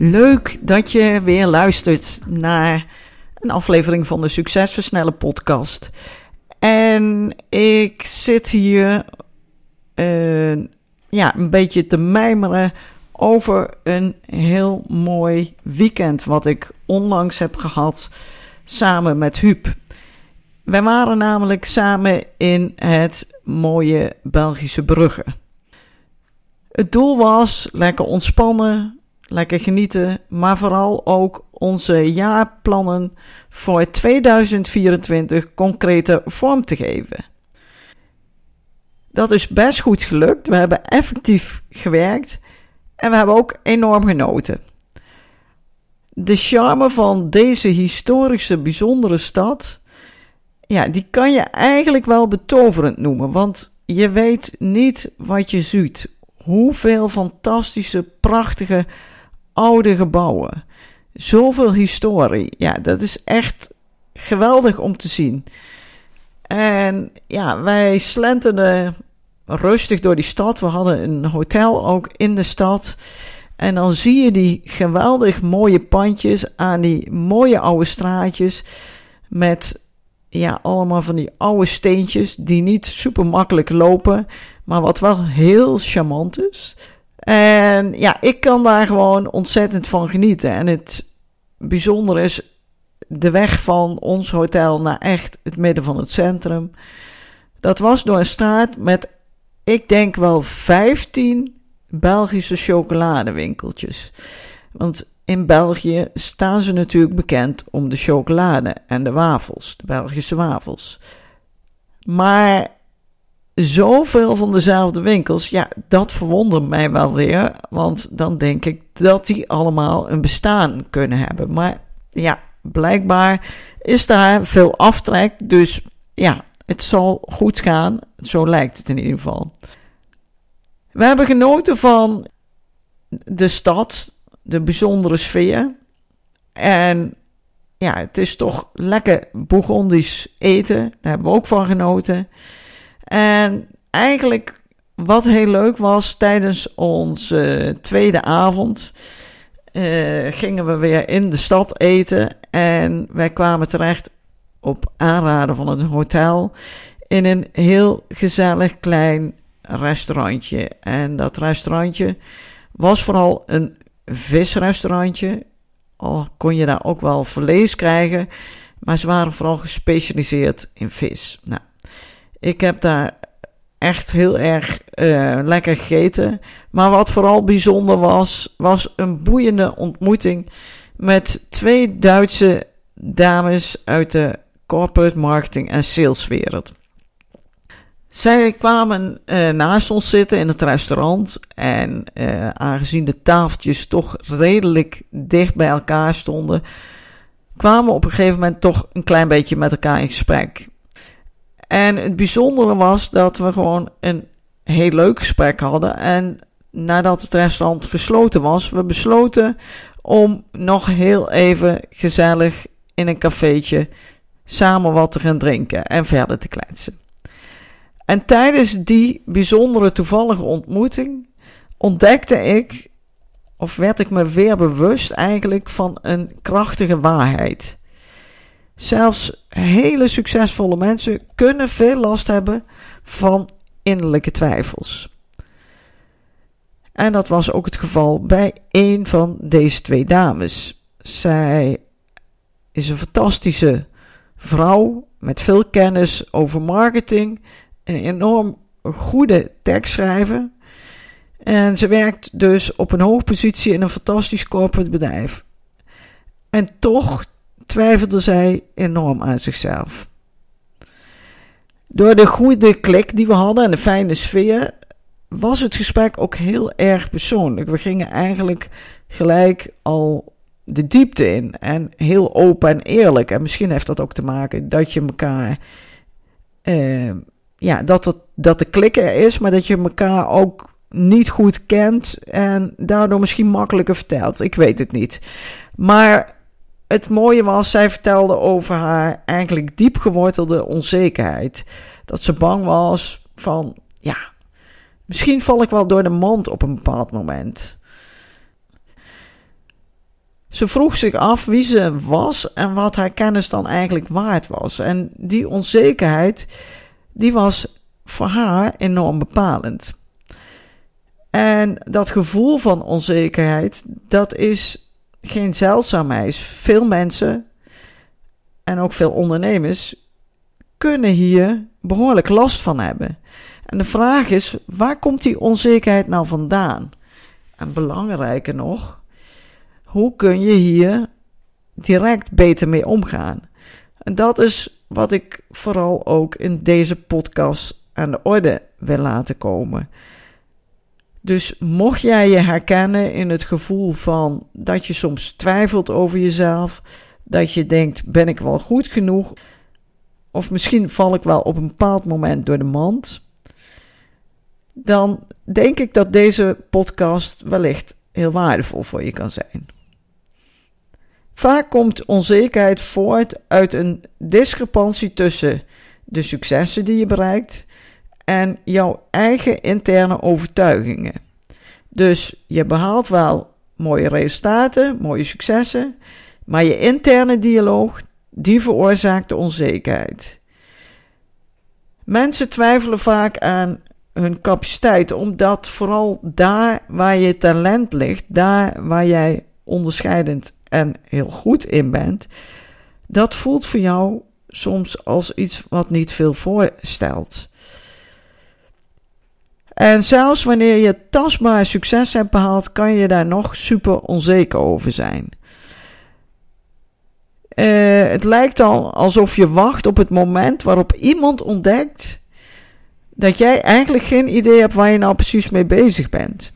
Leuk dat je weer luistert naar een aflevering van de Succesversnellen podcast. En ik zit hier uh, ja, een beetje te mijmeren over een heel mooi weekend wat ik onlangs heb gehad samen met Huub. Wij waren namelijk samen in het mooie Belgische Brugge. Het doel was lekker ontspannen, lekker genieten, maar vooral ook onze jaarplannen voor 2024 concrete vorm te geven. Dat is best goed gelukt. We hebben effectief gewerkt en we hebben ook enorm genoten. De charme van deze historische bijzondere stad, ja, die kan je eigenlijk wel betoverend noemen, want je weet niet wat je ziet. Hoeveel fantastische, prachtige oude gebouwen. Zoveel historie. Ja, dat is echt geweldig om te zien. En ja, wij slenterden rustig door die stad. We hadden een hotel ook in de stad. En dan zie je die geweldig mooie pandjes aan die mooie oude straatjes. Met ja, allemaal van die oude steentjes die niet super makkelijk lopen. Maar wat wel heel charmant is. En ja, ik kan daar gewoon ontzettend van genieten. En het bijzondere is de weg van ons hotel naar echt het midden van het centrum. Dat was door een straat met, ik denk wel 15 Belgische chocoladewinkeltjes. Want in België staan ze natuurlijk bekend om de chocolade en de wafels, de Belgische wafels. Maar zoveel van dezelfde winkels, ja, dat verwondert mij wel weer. Want dan denk ik dat die allemaal een bestaan kunnen hebben. Maar ja, blijkbaar is daar veel aftrek. Dus ja, het zal goed gaan. Zo lijkt het in ieder geval. We hebben genoten van de stad, de bijzondere sfeer. En ja, het is toch lekker Bourgondisch eten. Daar hebben we ook van genoten. En eigenlijk wat heel leuk was tijdens onze tweede avond. Uh, gingen we weer in de stad eten. En wij kwamen terecht op aanraden van een hotel. In een heel gezellig klein restaurantje. En dat restaurantje was vooral een visrestaurantje. Al kon je daar ook wel vlees krijgen. Maar ze waren vooral gespecialiseerd in vis. Nou, ik heb daar echt heel erg uh, lekker gegeten. Maar wat vooral bijzonder was, was een boeiende ontmoeting met twee Duitse dames uit de corporate marketing en saleswereld. Zij kwamen uh, naast ons zitten in het restaurant en uh, aangezien de tafeltjes toch redelijk dicht bij elkaar stonden, kwamen op een gegeven moment toch een klein beetje met elkaar in gesprek. En het bijzondere was dat we gewoon een heel leuk gesprek hadden. En nadat het restaurant gesloten was, we besloten om nog heel even gezellig in een cafeetje samen wat te gaan drinken en verder te kletsen. En tijdens die bijzondere toevallige ontmoeting ontdekte ik, of werd ik me weer bewust eigenlijk van een krachtige waarheid. Zelfs hele succesvolle mensen kunnen veel last hebben van innerlijke twijfels. En dat was ook het geval bij een van deze twee dames. Zij is een fantastische vrouw met veel kennis over marketing, een enorm goede tekstschrijver. En ze werkt dus op een hoge positie in een fantastisch corporate bedrijf. En toch twijfelde zij enorm aan zichzelf. Door de goede klik die we hadden en de fijne sfeer, was het gesprek ook heel erg persoonlijk. We gingen eigenlijk gelijk al de diepte in en heel open en eerlijk. En misschien heeft dat ook te maken dat je elkaar, uh, ja, dat, dat de klik er is, maar dat je elkaar ook niet goed kent en daardoor misschien makkelijker vertelt. Ik weet het niet. Maar het mooie was, zij vertelde over haar eigenlijk diep gewortelde onzekerheid. Dat ze bang was van, ja, misschien val ik wel door de mand op een bepaald moment. Ze vroeg zich af wie ze was en wat haar kennis dan eigenlijk waard was. En die onzekerheid, die was voor haar enorm bepalend. En dat gevoel van onzekerheid, dat is geen zeldzaamheid. Veel mensen en ook veel ondernemers kunnen hier behoorlijk last van hebben. En de vraag is, waar komt die onzekerheid nou vandaan? En belangrijker nog, hoe kun je hier direct beter mee omgaan? En dat is wat ik vooral ook in deze podcast aan de orde wil laten komen. Dus mocht jij je herkennen in het gevoel van dat je soms twijfelt over jezelf, dat je denkt: ben ik wel goed genoeg? Of misschien val ik wel op een bepaald moment door de mand. Dan denk ik dat deze podcast wellicht heel waardevol voor je kan zijn. Vaak komt onzekerheid voort uit een discrepantie tussen de successen die je bereikt en jouw eigen interne overtuigingen. Dus je behaalt wel mooie resultaten, mooie successen, maar je interne dialoog, die veroorzaakt de onzekerheid. Mensen twijfelen vaak aan hun capaciteit, omdat vooral daar waar je talent ligt, daar waar jij onderscheidend en heel goed in bent, dat voelt voor jou soms als iets wat niet veel voorstelt. En zelfs wanneer je tastbaar succes hebt behaald, kan je daar nog super onzeker over zijn. Uh, het lijkt al alsof je wacht op het moment waarop iemand ontdekt dat jij eigenlijk geen idee hebt waar je nou precies mee bezig bent.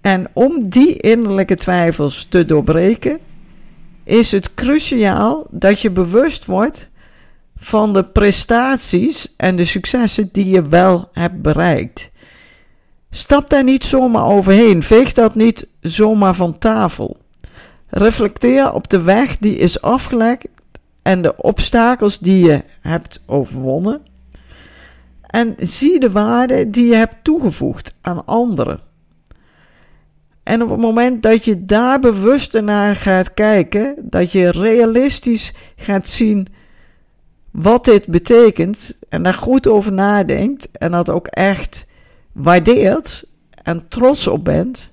En om die innerlijke twijfels te doorbreken, is het cruciaal dat je bewust wordt van de prestaties en de successen die je wel hebt bereikt. Stap daar niet zomaar overheen, veeg dat niet zomaar van tafel. Reflecteer op de weg die is afgelegd en de obstakels die je hebt overwonnen. En zie de waarde die je hebt toegevoegd aan anderen. En op het moment dat je daar bewuster naar gaat kijken, dat je realistisch gaat zien wat dit betekent en daar goed over nadenkt en dat ook echt waardeert en trots op bent,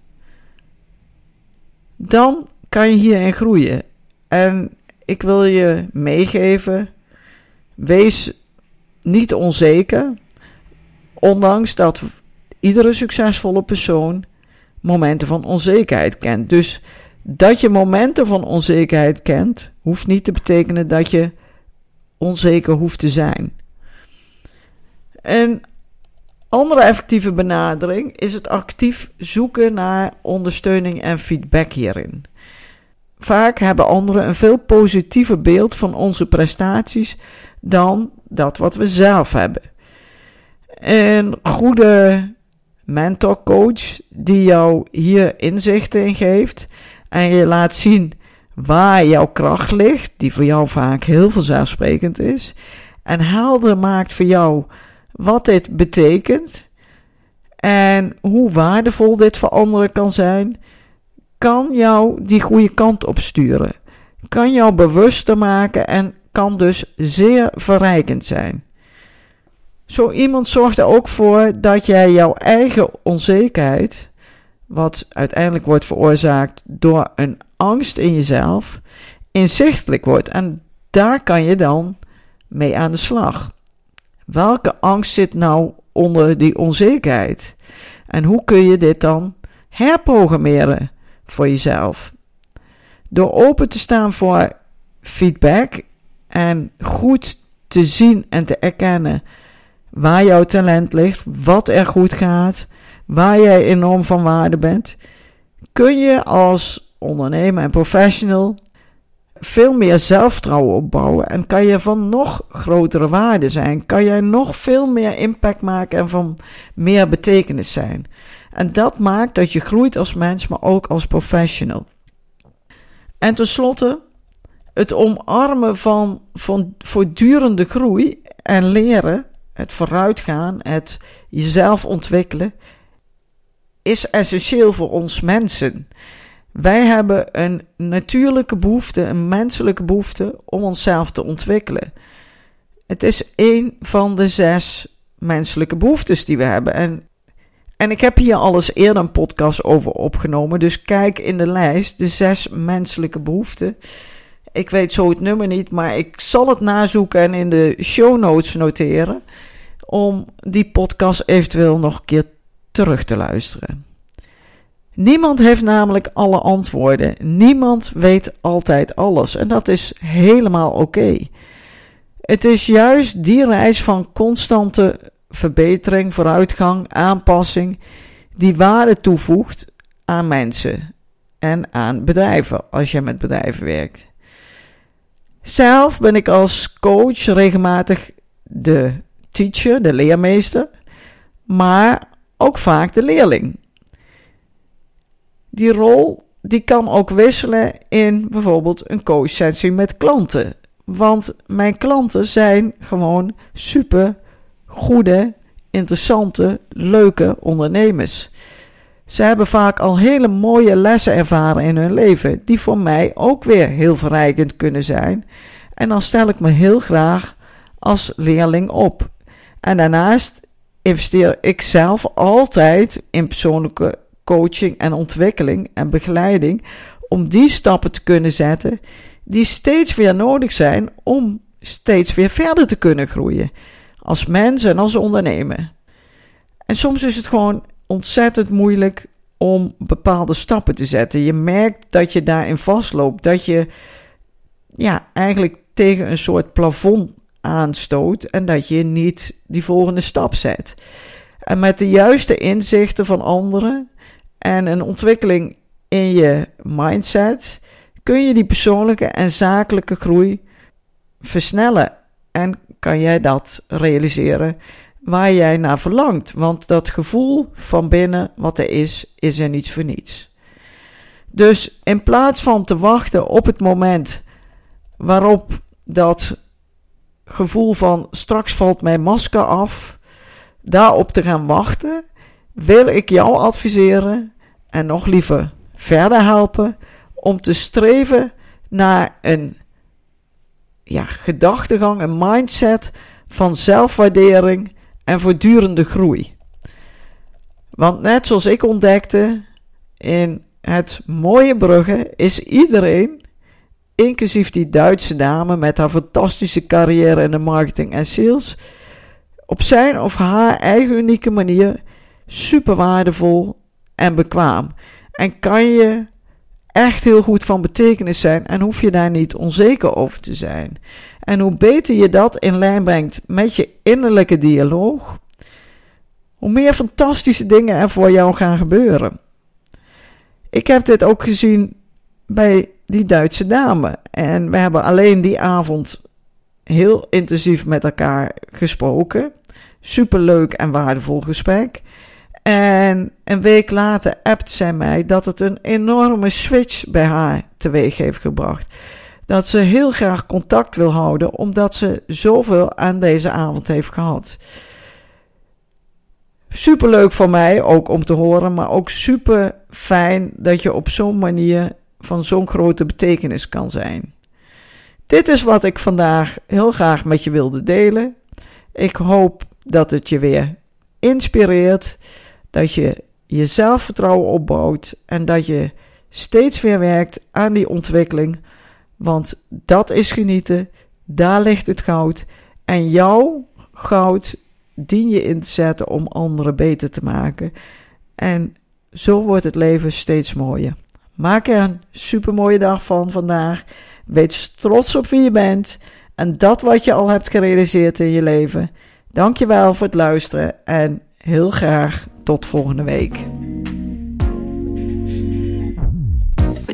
dan kan je hierin groeien. En ik wil je meegeven: wees niet onzeker, ondanks dat iedere succesvolle persoon momenten van onzekerheid kent. Dus dat je momenten van onzekerheid kent, hoeft niet te betekenen dat je onzeker hoeft te zijn. Een andere effectieve benadering is het actief zoeken naar ondersteuning en feedback hierin. Vaak hebben anderen een veel positiever beeld van onze prestaties dan dat wat we zelf hebben. Een goede mentorcoach die jou hier inzichten in geeft en je laat zien waar jouw kracht ligt, die voor jou vaak heel vanzelfsprekend is, en helder maakt voor jou wat dit betekent en hoe waardevol dit voor anderen kan zijn, kan jou die goede kant op sturen, kan jou bewuster maken en kan dus zeer verrijkend zijn. Zo iemand zorgt er ook voor dat jij jouw eigen onzekerheid, wat uiteindelijk wordt veroorzaakt door een angst in jezelf, inzichtelijk wordt. En daar kan je dan mee aan de slag. Welke angst zit nou onder die onzekerheid? En hoe kun je dit dan herprogrammeren voor jezelf? Door open te staan voor feedback en goed te zien en te erkennen waar jouw talent ligt, wat er goed gaat, waar jij enorm van waarde bent, kun je als ondernemer en professional veel meer zelfvertrouwen opbouwen en kan je van nog grotere waarde zijn. Kan jij nog veel meer impact maken en van meer betekenis zijn. En dat maakt dat je groeit als mens, maar ook als professional. En tenslotte, het omarmen van, van voortdurende groei en leren, het vooruitgaan, het jezelf ontwikkelen, is essentieel voor ons mensen. Wij hebben een natuurlijke behoefte, een menselijke behoefte om onszelf te ontwikkelen. Het is een van de zes menselijke behoeftes die we hebben. En, en ik heb hier al eens eerder een podcast over opgenomen. Dus kijk in de lijst, de zes menselijke behoeften. Ik weet zo het nummer niet, maar ik zal het nazoeken en in de show notes noteren. Om die podcast eventueel nog een keer terug te luisteren. Niemand heeft namelijk alle antwoorden. Niemand weet altijd alles. En dat is helemaal oké. Het is juist die reis van constante verbetering, vooruitgang, aanpassing, die waarde toevoegt aan mensen en aan bedrijven als je met bedrijven werkt. Zelf ben ik als coach regelmatig de teacher, de leermeester, maar ook vaak de leerling die rol die kan ook wisselen in bijvoorbeeld een coach-sessie met klanten. Want mijn klanten zijn gewoon super goede, interessante, leuke ondernemers. Ze hebben vaak al hele mooie lessen ervaren in hun leven, die voor mij ook weer heel verrijkend kunnen zijn. En dan stel ik me heel graag als leerling op. En daarnaast investeer ik zelf altijd in persoonlijke coaching en ontwikkeling en begeleiding om die stappen te kunnen zetten die steeds weer nodig zijn om steeds weer verder te kunnen groeien als mens en als ondernemer. En soms is het gewoon ontzettend moeilijk om bepaalde stappen te zetten. Je merkt dat je daarin vastloopt, dat je ja, eigenlijk tegen een soort plafond aanstoot en dat je niet die volgende stap zet. En met de juiste inzichten van anderen en een ontwikkeling in je mindset kun je die persoonlijke en zakelijke groei versnellen. En kan jij dat realiseren waar jij naar verlangt. Want dat gevoel van binnen wat er is, is er niets voor niets. Dus in plaats van te wachten op het moment waarop dat gevoel van straks valt mijn masker af, daarop te gaan wachten, wil ik jou adviseren en nog liever verder helpen om te streven naar een ja, gedachtegang, een mindset van zelfwaardering en voortdurende groei. Want net zoals ik ontdekte in het mooie Brugge is iedereen, inclusief die Duitse dame met haar fantastische carrière in de marketing en sales, op zijn of haar eigen unieke manier super waardevol en bekwaam. En kan je echt heel goed van betekenis zijn en hoef je daar niet onzeker over te zijn. En hoe beter je dat in lijn brengt met je innerlijke dialoog, hoe meer fantastische dingen er voor jou gaan gebeuren. Ik heb dit ook gezien bij die Duitse dame. En we hebben alleen die avond heel intensief met elkaar gesproken. Superleuk en waardevol gesprek. En een week later appt zij mij dat het een enorme switch bij haar teweeg heeft gebracht. Dat ze heel graag contact wil houden, omdat ze zoveel aan deze avond heeft gehad. Super leuk voor mij ook om te horen, maar ook super fijn dat je op zo'n manier van zo'n grote betekenis kan zijn. Dit is wat ik vandaag heel graag met je wilde delen. Ik hoop dat het je weer inspireert dat je je zelfvertrouwen opbouwt en dat je steeds weer werkt aan die ontwikkeling. Want dat is genieten, daar ligt het goud. En jouw goud dien je in te zetten om anderen beter te maken. En zo wordt het leven steeds mooier. Maak er een supermooie dag van vandaag. Wees trots op wie je bent. en dat wat je al hebt gerealiseerd in je leven. Dankjewel voor het luisteren en heel graag tot volgende week.